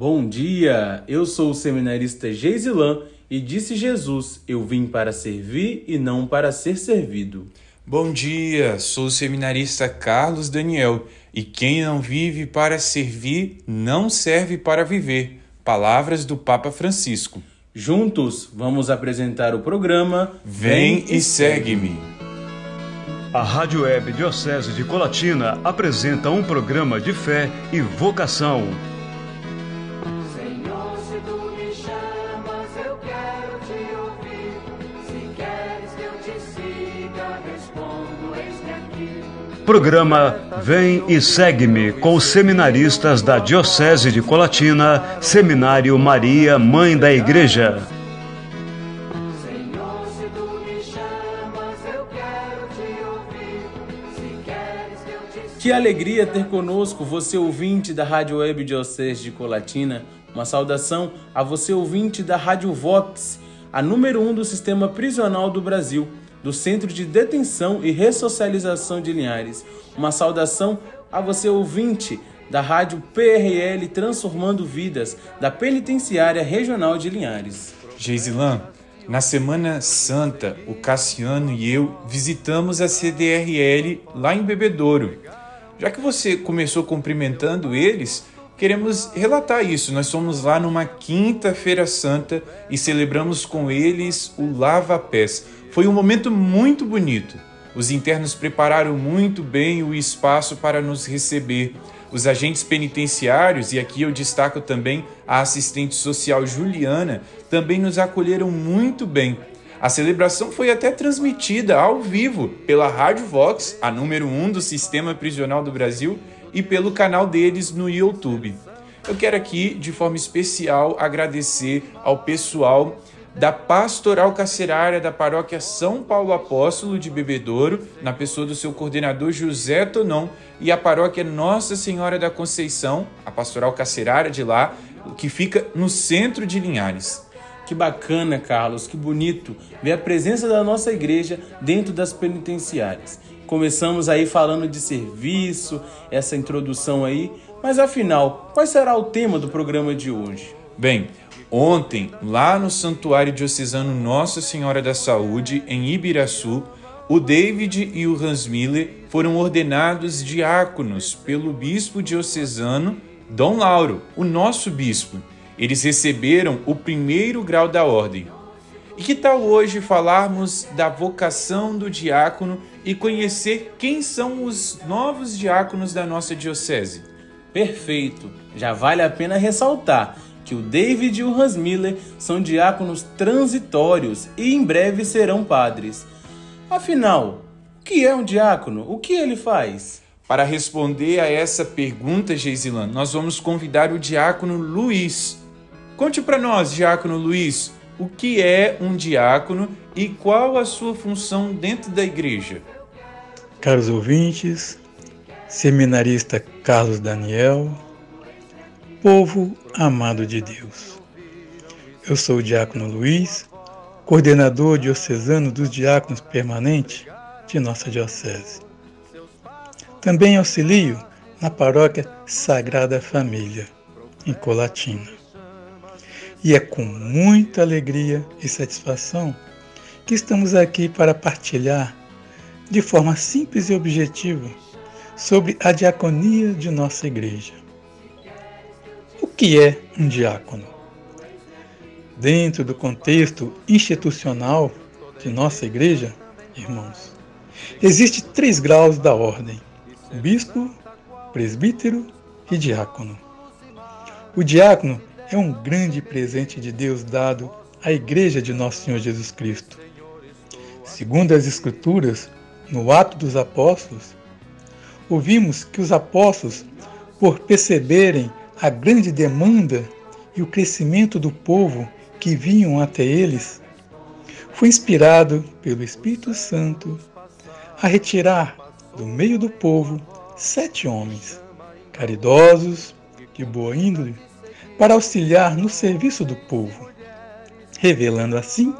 Bom dia, eu sou o seminarista Geisilan e disse Jesus: Eu vim para servir e não para ser servido. Bom dia, sou o seminarista Carlos Daniel e quem não vive para servir não serve para viver. Palavras do Papa Francisco. Juntos vamos apresentar o programa Vem e segue-me. A Rádio Web Diocese de Colatina apresenta um programa de fé e vocação. Programa Vem e Segue-me com os seminaristas da Diocese de Colatina, Seminário Maria, Mãe da Igreja. Senhor, se tu me chamas, eu quero te ouvir. Se queres que eu te siga. Que alegria ter conosco você ouvinte da Rádio Web Diocese de Colatina. Uma saudação a você ouvinte da Rádio Vox, a número um do sistema prisional do Brasil, do Centro de Detenção e Ressocialização de Linhares. Uma saudação a você ouvinte da Rádio PRL Transformando Vidas, da Penitenciária Regional de Linhares. Geisilan, na Semana Santa, o Cassiano e eu visitamos a CDRL lá em Bebedouro. Já que você começou cumprimentando eles, queremos relatar isso. Nós fomos lá numa quinta-feira santa e celebramos com eles o Lava Pés. Foi um momento muito bonito. Os internos prepararam muito bem o espaço para nos receber. Os agentes penitenciários, e aqui eu destaco também a assistente social Juliana, também nos acolheram muito bem. A celebração foi até transmitida ao vivo pela Rádio Vox, a número 1 um do Sistema Prisional do Brasil, e pelo canal deles no YouTube. Eu quero aqui, de forma especial, agradecer ao pessoal da Pastoral Carcerária da Paróquia São Paulo Apóstolo de Bebedouro, na pessoa do seu coordenador José Tonon, e a Paróquia Nossa Senhora da Conceição, a Pastoral Carcerária de lá, que fica no centro de Linhares. Que bacana, Carlos, que bonito ver a presença da nossa igreja dentro das penitenciárias. Começamos aí falando de serviço, essa introdução aí, mas afinal, qual será o tema do programa de hoje? Bem, ontem, lá no Santuário Diocesano Nossa Senhora da Saúde, em Ibiraçu, o David e o Hans Miller foram ordenados diáconos pelo bispo diocesano Dom Lauro, o nosso bispo. Eles receberam o primeiro grau da ordem. E que tal hoje falarmos da vocação do diácono e conhecer quem são os novos diáconos da nossa diocese? Perfeito! Já vale a pena ressaltar que o David e o Hans Miller são diáconos transitórios e em breve serão padres. Afinal, o que é um diácono? O que ele faz? Para responder a essa pergunta, Geisilan, nós vamos convidar o diácono Luiz. Conte para nós, diácono Luiz, o que é um diácono e qual a sua função dentro da igreja? Caros ouvintes, seminarista Carlos Daniel, povo amado de Deus. Eu sou o diácono Luiz, coordenador diocesano dos diáconos permanente de nossa diocese. Também auxilio na paróquia Sagrada Família, em Colatina. E é com muita alegria e satisfação que estamos aqui para partilhar, de forma simples e objetiva, sobre a diaconia de nossa igreja. Que é um diácono? Dentro do contexto institucional de nossa igreja, irmãos, existe três graus da ordem: bispo, presbítero e diácono. O diácono é um grande presente de Deus dado à igreja de nosso Senhor Jesus Cristo. Segundo as Escrituras, no Ato dos Apóstolos, ouvimos que os apóstolos, por perceberem a grande demanda e o crescimento do povo que vinham até eles, foi inspirado pelo Espírito Santo a retirar do meio do povo sete homens, caridosos, de boa índole, para auxiliar no serviço do povo, revelando assim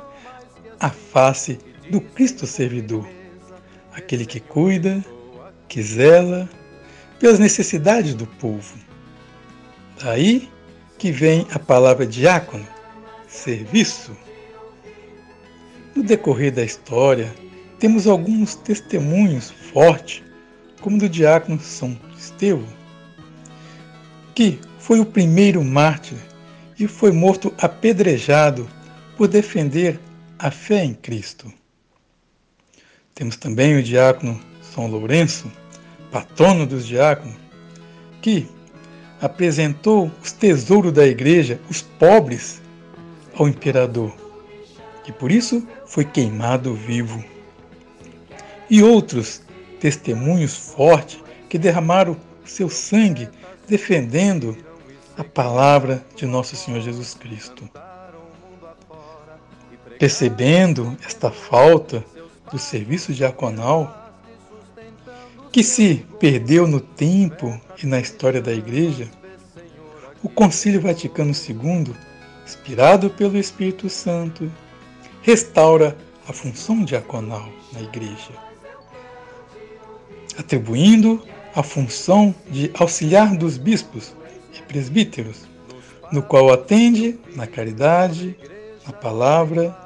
a face do Cristo servidor, aquele que cuida, que zela pelas necessidades do povo. Daí que vem a palavra diácono, serviço. No decorrer da história, temos alguns testemunhos fortes, como do diácono São Estevão, que foi o primeiro mártir e foi morto apedrejado por defender a fé em Cristo. Temos também o diácono São Lourenço, patrono dos diáconos, que apresentou os tesouros da igreja, os pobres, ao imperador, e por isso foi queimado vivo. E outros testemunhos fortes que derramaram seu sangue defendendo a palavra de nosso Senhor Jesus Cristo. Percebendo esta falta do serviço diaconal, que se perdeu no tempo e na história da Igreja, o Concílio Vaticano II, inspirado pelo Espírito Santo, restaura a função diaconal na Igreja, atribuindo a função de auxiliar dos bispos e presbíteros, no qual atende na caridade, na palavra,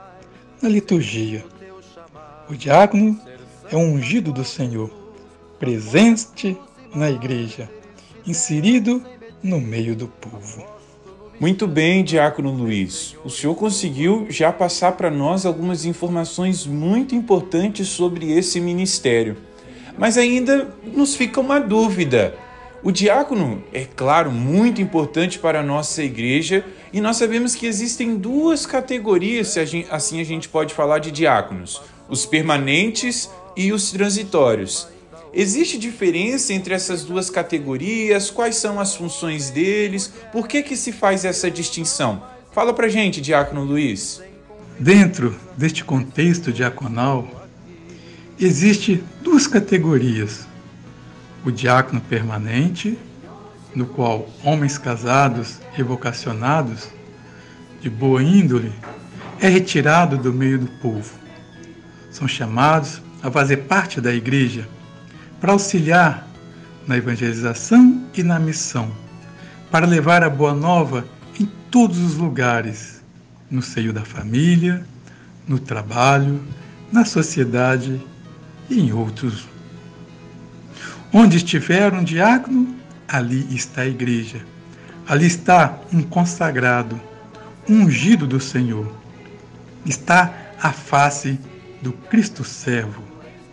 na liturgia. O diácono é um ungido do Senhor presente na igreja, inserido no meio do povo. Muito bem, Diácono Luiz. O senhor conseguiu já passar para nós algumas informações muito importantes sobre esse ministério. Mas ainda nos fica uma dúvida. O diácono é, claro, muito importante para a nossa igreja e nós sabemos que existem duas categorias, se a gente, assim a gente pode falar de diáconos: os permanentes e os transitórios. Existe diferença entre essas duas categorias? Quais são as funções deles? Por que, que se faz essa distinção? Fala pra gente, Diácono Luiz. Dentro deste contexto diaconal, existe duas categorias. O diácono permanente, no qual homens casados e vocacionados, de boa índole, é retirado do meio do povo. São chamados a fazer parte da igreja para auxiliar na evangelização e na missão, para levar a boa nova em todos os lugares, no seio da família, no trabalho, na sociedade e em outros. Onde estiver um diácono, ali está a igreja. Ali está um consagrado, um ungido do Senhor. Está a face do Cristo servo,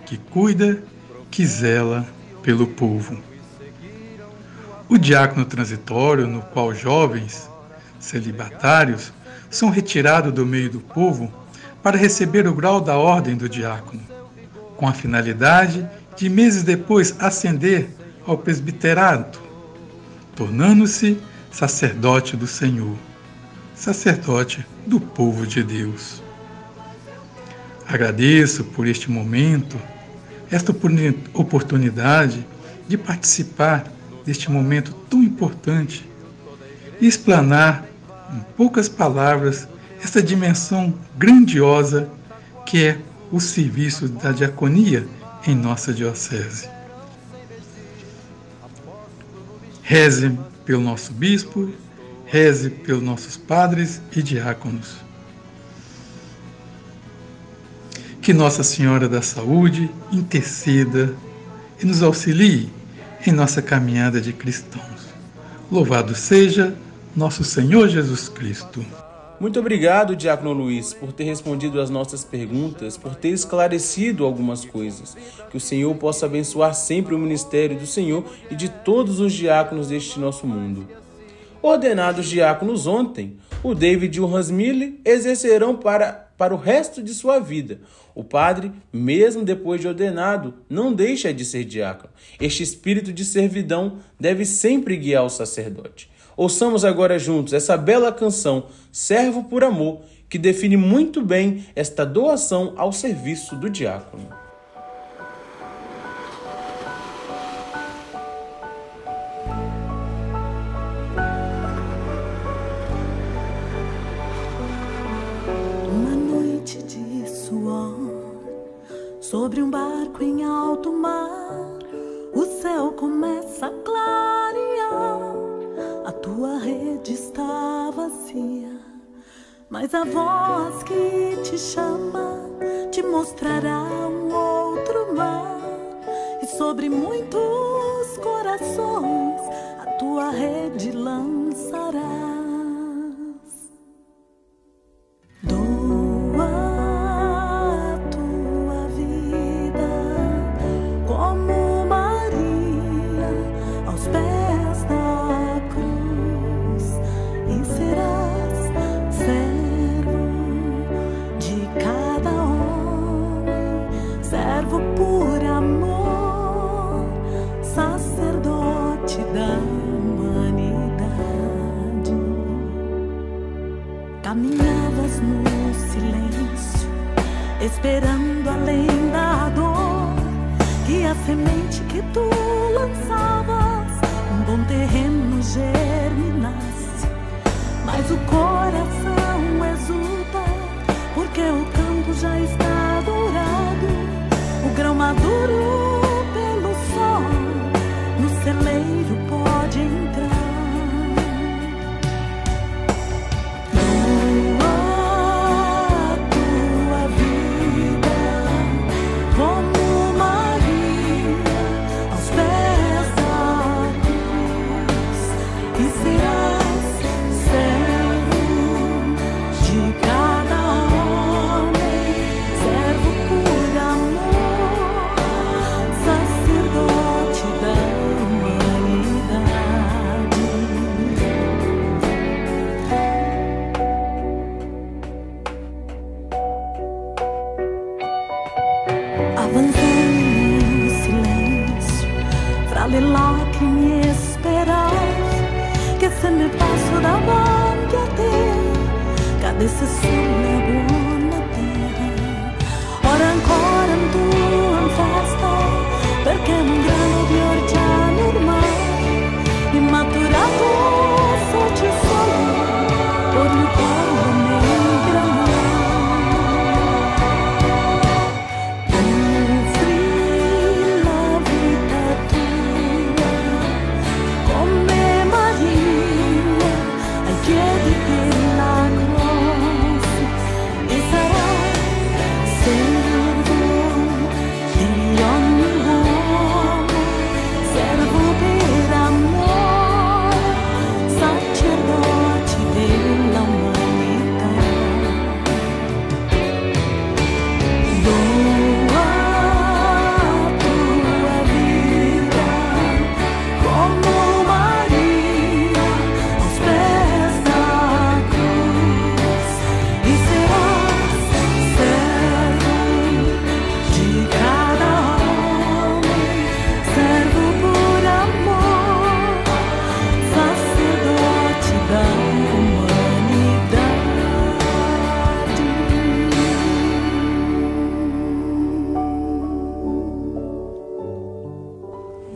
que cuida que zela pelo povo. O diácono transitório, no qual jovens celibatários são retirados do meio do povo para receber o grau da ordem do diácono, com a finalidade de meses depois ascender ao presbiterato, tornando-se sacerdote do Senhor, sacerdote do povo de Deus. Agradeço por este momento esta oportunidade de participar deste momento tão importante e explanar, em poucas palavras, esta dimensão grandiosa que é o serviço da diaconia em nossa Diocese. Reze pelo nosso bispo, reze pelos nossos padres e diáconos. Que Nossa Senhora da Saúde interceda e nos auxilie em nossa caminhada de cristãos. Louvado seja nosso Senhor Jesus Cristo. Muito obrigado, Diácono Luiz, por ter respondido às nossas perguntas, por ter esclarecido algumas coisas. Que o Senhor possa abençoar sempre o ministério do Senhor e de todos os diáconos deste nosso mundo. Ordenados diáconos ontem, o David e o Hans Mille exercerão para, para o resto de sua vida. O padre, mesmo depois de ordenado, não deixa de ser diácono. Este espírito de servidão deve sempre guiar o sacerdote. Ouçamos agora juntos essa bela canção, Servo por Amor, que define muito bem esta doação ao serviço do diácono. Sobre um barco em alto mar, o céu começa a clarear. A tua rede está vazia, mas a voz que te chama te mostrará um outro mar e sobre muitos corações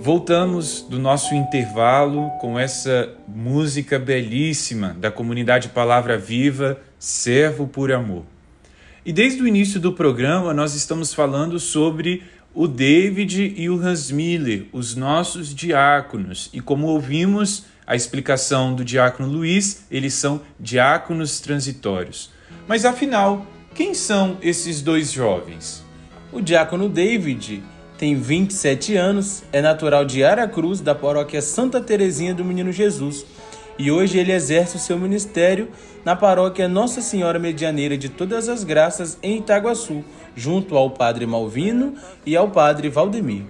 Voltamos do nosso intervalo com essa música belíssima da comunidade Palavra Viva, Servo por Amor. E desde o início do programa nós estamos falando sobre o David e o Hans Miller, os nossos diáconos. E como ouvimos a explicação do diácono Luiz, eles são diáconos transitórios. Mas afinal, quem são esses dois jovens? O diácono David tem 27 anos, é natural de Aracruz, da paróquia Santa Terezinha do Menino Jesus, e hoje ele exerce o seu ministério na paróquia Nossa Senhora Medianeira de Todas as Graças, em Itaguaçu, junto ao padre Malvino e ao padre Valdemir.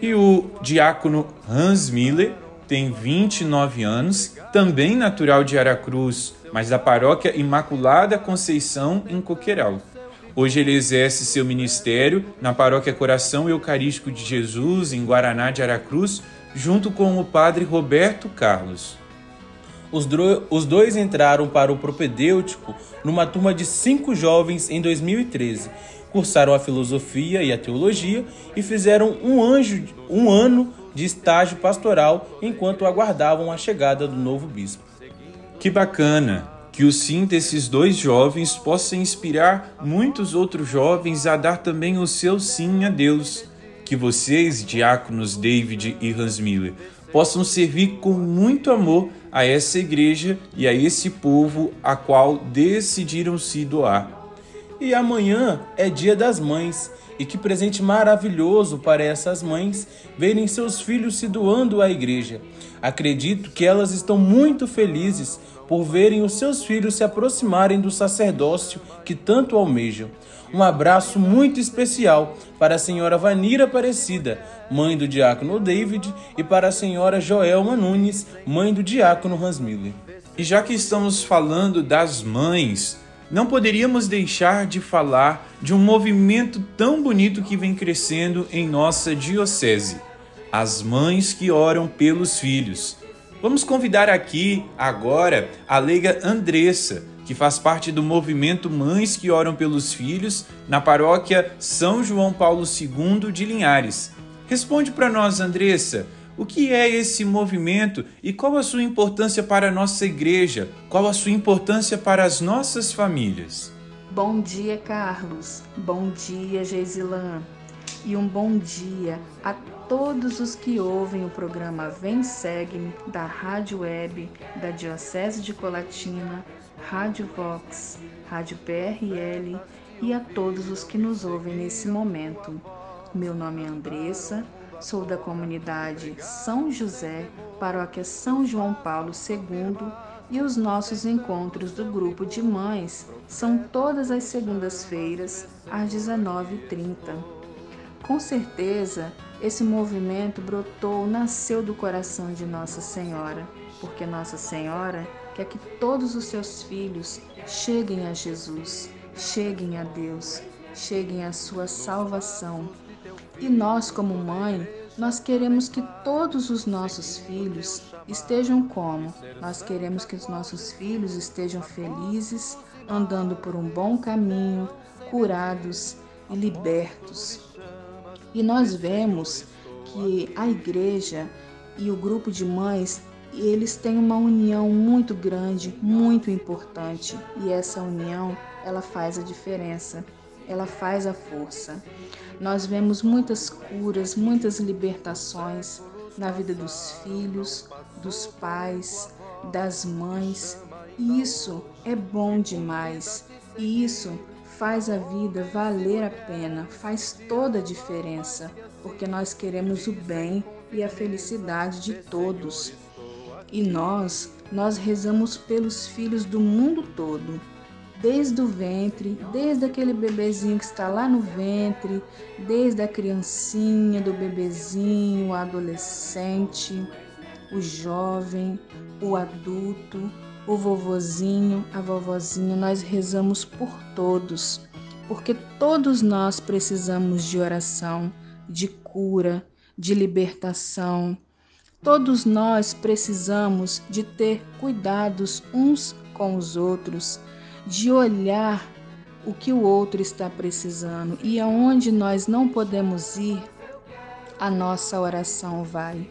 E o diácono Hans Miller tem 29 anos, também natural de Aracruz, mas da paróquia Imaculada Conceição, em Coqueiral. Hoje ele exerce seu ministério na paróquia Coração Eucarístico de Jesus, em Guaraná de Aracruz, junto com o padre Roberto Carlos. Os, os dois entraram para o propedêutico numa turma de cinco jovens em 2013. Cursaram a filosofia e a teologia e fizeram um, anjo, um ano de estágio pastoral enquanto aguardavam a chegada do novo bispo. Que bacana! Que o sim desses dois jovens possa inspirar muitos outros jovens a dar também o seu sim a Deus. Que vocês, diáconos David e Hans Miller, possam servir com muito amor a essa igreja e a esse povo a qual decidiram se doar. E amanhã é Dia das Mães, e que presente maravilhoso para essas mães verem seus filhos se doando à igreja. Acredito que elas estão muito felizes por verem os seus filhos se aproximarem do sacerdócio que tanto almejam. Um abraço muito especial para a senhora Vanira Aparecida, mãe do diácono David, e para a senhora Joelma Nunes, mãe do diácono Hans Miller. E já que estamos falando das mães, não poderíamos deixar de falar de um movimento tão bonito que vem crescendo em nossa diocese: as mães que oram pelos filhos. Vamos convidar aqui agora a leiga Andressa, que faz parte do movimento Mães que Oram pelos Filhos na paróquia São João Paulo II de Linhares. Responde para nós, Andressa, o que é esse movimento e qual a sua importância para a nossa igreja? Qual a sua importância para as nossas famílias? Bom dia, Carlos. Bom dia, Geisilã. E um bom dia a todos os que ouvem o programa Vem Segue-me da Rádio Web da Diocese de Colatina, Rádio Vox, Rádio PRL e a todos os que nos ouvem nesse momento. Meu nome é Andressa Sou da comunidade São José, paróquia São João Paulo II, e os nossos encontros do grupo de mães são todas as segundas-feiras, às 19h30. Com certeza, esse movimento brotou, nasceu do coração de Nossa Senhora, porque Nossa Senhora quer que todos os seus filhos cheguem a Jesus, cheguem a Deus, cheguem à sua salvação e nós, como mãe, nós queremos que todos os nossos filhos estejam como? Nós queremos que os nossos filhos estejam felizes, andando por um bom caminho, curados e libertos. E nós vemos que a igreja e o grupo de mães, eles têm uma união muito grande, muito importante, e essa união, ela faz a diferença ela faz a força. Nós vemos muitas curas, muitas libertações na vida dos filhos, dos pais, das mães. E isso é bom demais. E isso faz a vida valer a pena, faz toda a diferença, porque nós queremos o bem e a felicidade de todos. E nós, nós rezamos pelos filhos do mundo todo desde o ventre, desde aquele bebezinho que está lá no ventre, desde a criancinha, do bebezinho, o adolescente, o jovem, o adulto, o vovozinho, a vovozinha, nós rezamos por todos, porque todos nós precisamos de oração, de cura, de libertação. Todos nós precisamos de ter cuidados uns com os outros de olhar o que o outro está precisando e aonde nós não podemos ir, a nossa oração vai.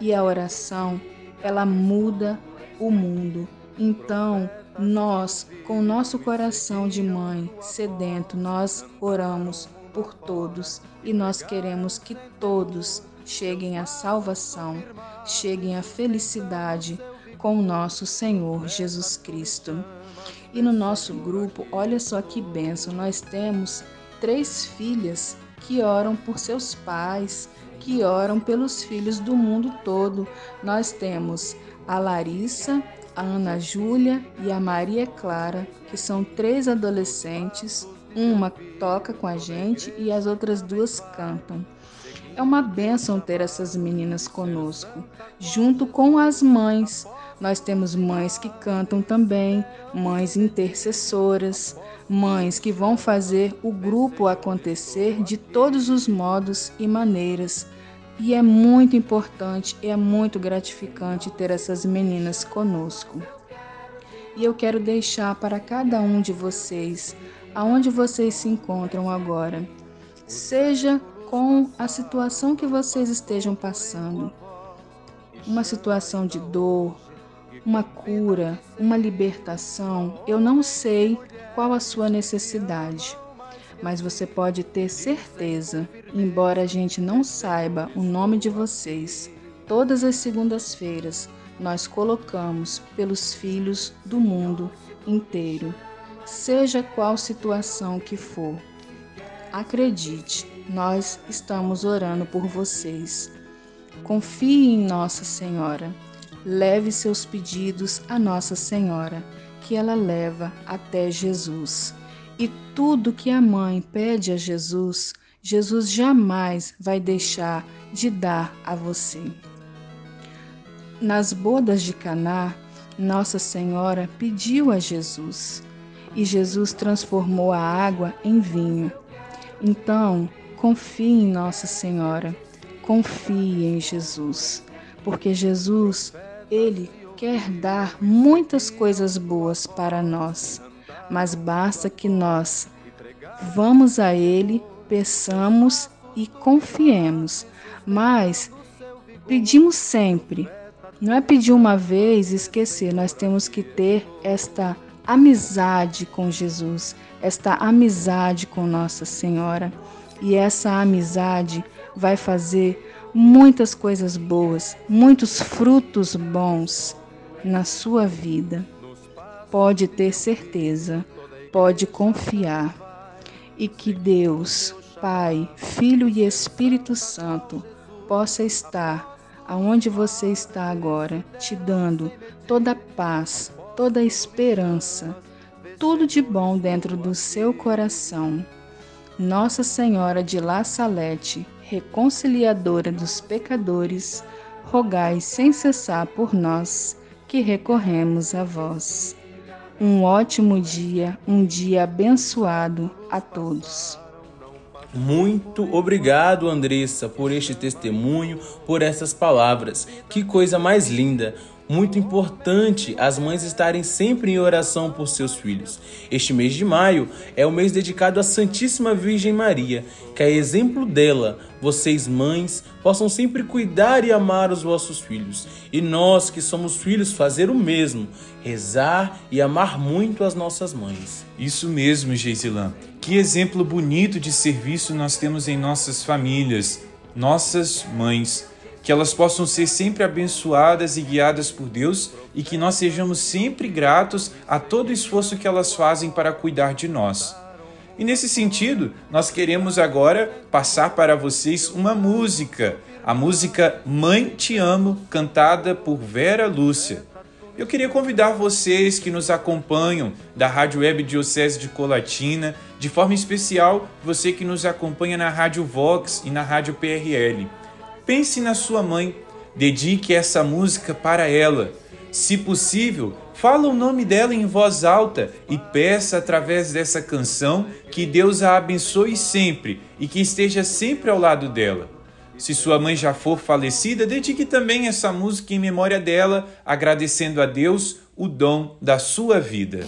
E a oração, ela muda o mundo. Então, nós, com nosso coração de mãe sedento, nós oramos por todos e nós queremos que todos cheguem à salvação, cheguem à felicidade com o nosso Senhor Jesus Cristo. E no nosso grupo, olha só que benção, nós temos três filhas que oram por seus pais, que oram pelos filhos do mundo todo. Nós temos a Larissa, a Ana Júlia e a Maria Clara, que são três adolescentes. Uma toca com a gente e as outras duas cantam. É uma bênção ter essas meninas conosco, junto com as mães, nós temos mães que cantam também, mães intercessoras, mães que vão fazer o grupo acontecer de todos os modos e maneiras. E é muito importante, é muito gratificante ter essas meninas conosco. E eu quero deixar para cada um de vocês, aonde vocês se encontram agora, seja com a situação que vocês estejam passando, uma situação de dor, uma cura, uma libertação, eu não sei qual a sua necessidade, mas você pode ter certeza, embora a gente não saiba o nome de vocês, todas as segundas-feiras nós colocamos pelos filhos do mundo inteiro, seja qual situação que for. Acredite, nós estamos orando por vocês. Confie em Nossa Senhora. Leve seus pedidos a Nossa Senhora, que ela leva até Jesus. E tudo que a mãe pede a Jesus, Jesus jamais vai deixar de dar a você. Nas bodas de Caná, Nossa Senhora pediu a Jesus e Jesus transformou a água em vinho. Então, confie em Nossa Senhora, confie em Jesus, porque Jesus, ele quer dar muitas coisas boas para nós mas basta que nós vamos a Ele, peçamos e confiemos. Mas pedimos sempre, não é pedir uma vez e esquecer, nós temos que ter esta amizade com Jesus, esta amizade com Nossa Senhora. E essa amizade vai fazer muitas coisas boas, muitos frutos bons na sua vida pode ter certeza, pode confiar. E que Deus, Pai, Filho e Espírito Santo possa estar aonde você está agora, te dando toda a paz, toda a esperança, tudo de bom dentro do seu coração. Nossa Senhora de La Salete, reconciliadora dos pecadores, rogai sem cessar por nós que recorremos a vós. Um ótimo dia, um dia abençoado a todos. Muito obrigado, Andressa, por este testemunho, por essas palavras. Que coisa mais linda! Muito importante as mães estarem sempre em oração por seus filhos. Este mês de maio é o mês dedicado à Santíssima Virgem Maria, que a exemplo dela, vocês mães possam sempre cuidar e amar os vossos filhos. E nós que somos filhos fazer o mesmo, rezar e amar muito as nossas mães. Isso mesmo, Geisilã. Que exemplo bonito de serviço nós temos em nossas famílias, nossas mães que elas possam ser sempre abençoadas e guiadas por Deus e que nós sejamos sempre gratos a todo o esforço que elas fazem para cuidar de nós. E nesse sentido, nós queremos agora passar para vocês uma música, a música Mãe Te Amo, cantada por Vera Lúcia. Eu queria convidar vocês que nos acompanham da Rádio Web Diocese de Colatina, de forma especial você que nos acompanha na Rádio Vox e na Rádio PRL. Pense na sua mãe, dedique essa música para ela. Se possível, fala o nome dela em voz alta e peça através dessa canção que Deus a abençoe sempre e que esteja sempre ao lado dela. Se sua mãe já for falecida, dedique também essa música em memória dela, agradecendo a Deus o dom da sua vida.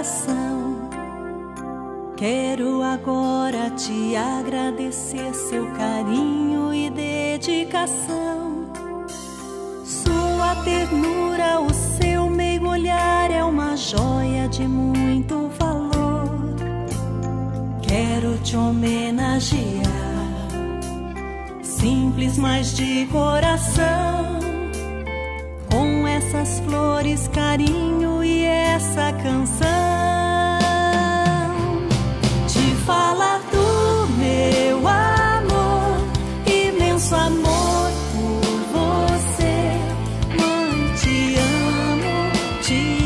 coração. Quero agora te agradecer seu carinho e dedicação. Sua ternura, o seu meio olhar é uma joia de muito valor. Quero te homenagear, simples, mas de coração essas flores, carinho e essa canção. 记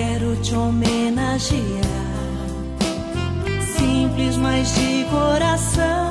Quero te homenagear, simples, mas de coração.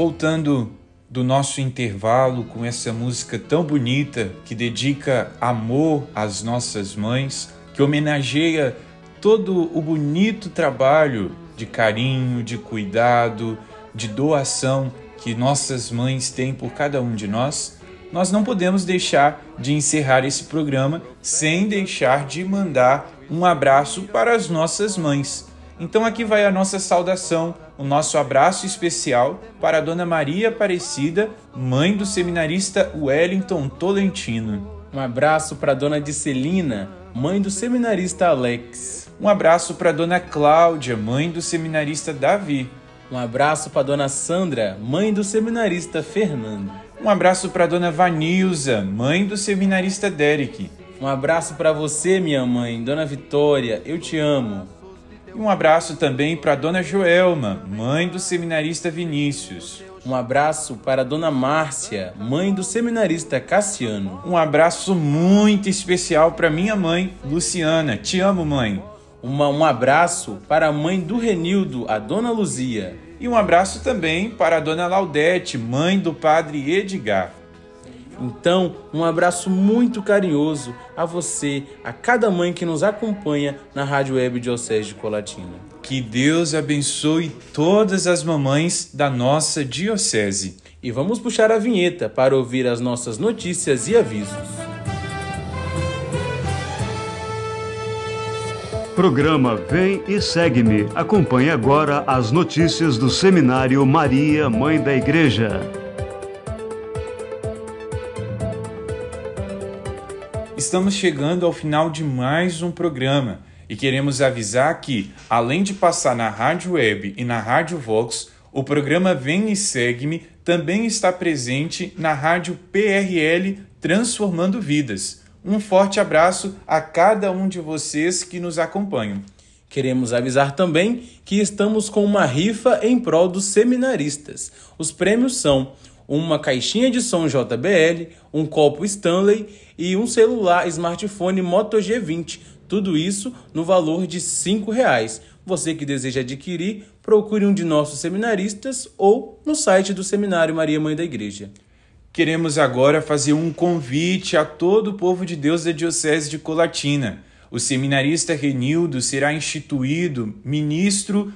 Voltando do nosso intervalo com essa música tão bonita que dedica amor às nossas mães, que homenageia todo o bonito trabalho de carinho, de cuidado, de doação que nossas mães têm por cada um de nós, nós não podemos deixar de encerrar esse programa sem deixar de mandar um abraço para as nossas mães. Então aqui vai a nossa saudação, o nosso abraço especial para a Dona Maria Aparecida, mãe do seminarista Wellington Tolentino. Um abraço para Dona Discelina, mãe do seminarista Alex. Um abraço para a Dona Cláudia, mãe do seminarista Davi. Um abraço para Dona Sandra, mãe do seminarista Fernando. Um abraço para a Dona Vanilza, mãe do seminarista Derek. Um abraço para você, minha mãe, Dona Vitória, eu te amo. E um abraço também para a Dona Joelma, mãe do seminarista Vinícius. Um abraço para Dona Márcia, mãe do seminarista Cassiano. Um abraço muito especial para minha mãe, Luciana. Te amo, mãe. Uma- um abraço para a mãe do Renildo, a Dona Luzia. E um abraço também para a Dona Laudete, mãe do Padre Edgar. Então, um abraço muito carinhoso a você, a cada mãe que nos acompanha na Rádio Web Diocese de Colatina. Que Deus abençoe todas as mamães da nossa diocese. E vamos puxar a vinheta para ouvir as nossas notícias e avisos. Programa Vem e Segue-me. Acompanhe agora as notícias do Seminário Maria, Mãe da Igreja. Estamos chegando ao final de mais um programa e queremos avisar que, além de passar na Rádio Web e na Rádio Vox, o programa Vem e Segue-me também está presente na Rádio PRL Transformando Vidas. Um forte abraço a cada um de vocês que nos acompanham. Queremos avisar também que estamos com uma rifa em prol dos seminaristas. Os prêmios são uma caixinha de som JBL, um copo Stanley e um celular smartphone Moto G20. Tudo isso no valor de 5 reais. Você que deseja adquirir, procure um de nossos seminaristas ou no site do Seminário Maria Mãe da Igreja. Queremos agora fazer um convite a todo o povo de Deus da Diocese de Colatina. O seminarista Renildo será instituído ministro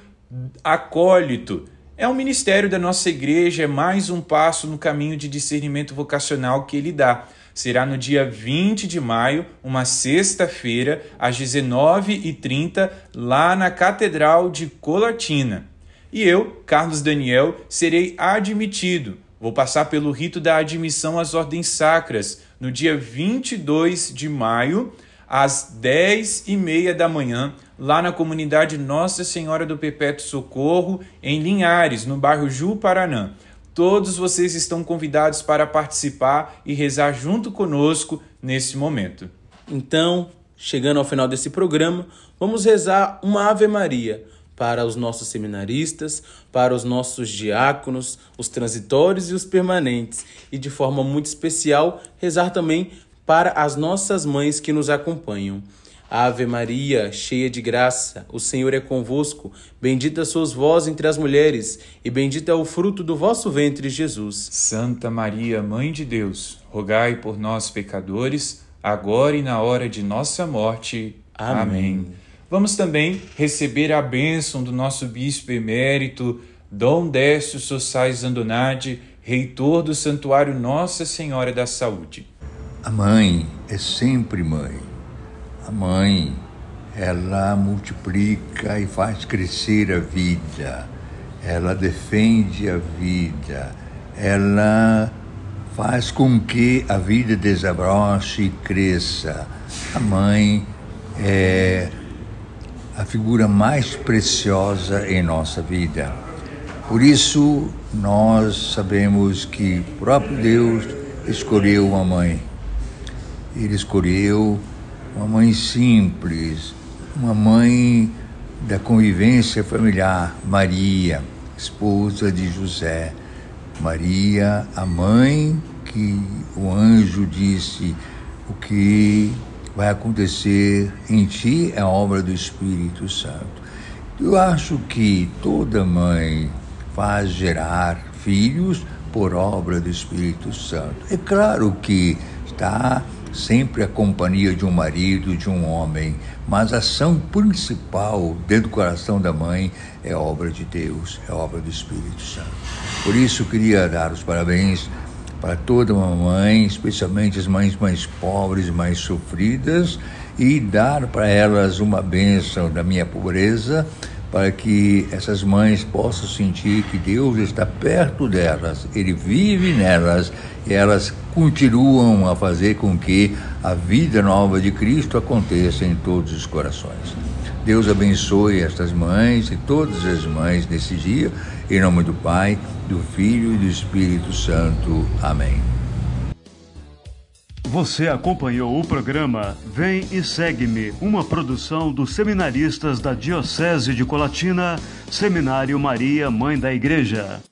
acólito. É um ministério da nossa igreja, é mais um passo no caminho de discernimento vocacional que ele dá. Será no dia 20 de maio, uma sexta-feira, às 19h30, lá na Catedral de Colatina. E eu, Carlos Daniel, serei admitido. Vou passar pelo rito da admissão às ordens sacras no dia 22 de maio, às 10 e meia da manhã, lá na comunidade Nossa Senhora do Perpétuo Socorro, em Linhares, no bairro Ju Paranã. Todos vocês estão convidados para participar e rezar junto conosco nesse momento. Então, chegando ao final desse programa, vamos rezar uma Ave Maria para os nossos seminaristas, para os nossos diáconos, os transitórios e os permanentes, e de forma muito especial rezar também para as nossas mães que nos acompanham. Ave Maria, cheia de graça, o Senhor é convosco. Bendita sois vós entre as mulheres, e bendito é o fruto do vosso ventre, Jesus. Santa Maria, Mãe de Deus, rogai por nós, pecadores, agora e na hora de nossa morte. Amém. Amém. Vamos também receber a bênção do nosso bispo emérito, Dom Décio Sossais Andonade, reitor do Santuário Nossa Senhora da Saúde. A mãe é sempre mãe. A mãe, ela multiplica e faz crescer a vida. Ela defende a vida. Ela faz com que a vida desabroche e cresça. A mãe é a figura mais preciosa em nossa vida. Por isso, nós sabemos que o próprio Deus escolheu uma mãe. Ele escolheu uma mãe simples, uma mãe da convivência familiar, Maria, esposa de José. Maria, a mãe que o anjo disse: o que vai acontecer em ti é obra do Espírito Santo. Eu acho que toda mãe faz gerar filhos por obra do Espírito Santo. É claro que está sempre a companhia de um marido, de um homem, mas a ação principal dentro do coração da mãe é obra de Deus, é obra do Espírito Santo. Por isso queria dar os parabéns para toda uma mãe, especialmente as mães mais pobres, mais sofridas, e dar para elas uma bênção da minha pobreza, para que essas mães possam sentir que Deus está perto delas, Ele vive nelas e elas continuam a fazer com que a vida nova de Cristo aconteça em todos os corações. Deus abençoe estas mães e todas as mães nesse dia, em nome do Pai, do Filho e do Espírito Santo. Amém. Você acompanhou o programa Vem e Segue-me, uma produção dos seminaristas da Diocese de Colatina, Seminário Maria, Mãe da Igreja.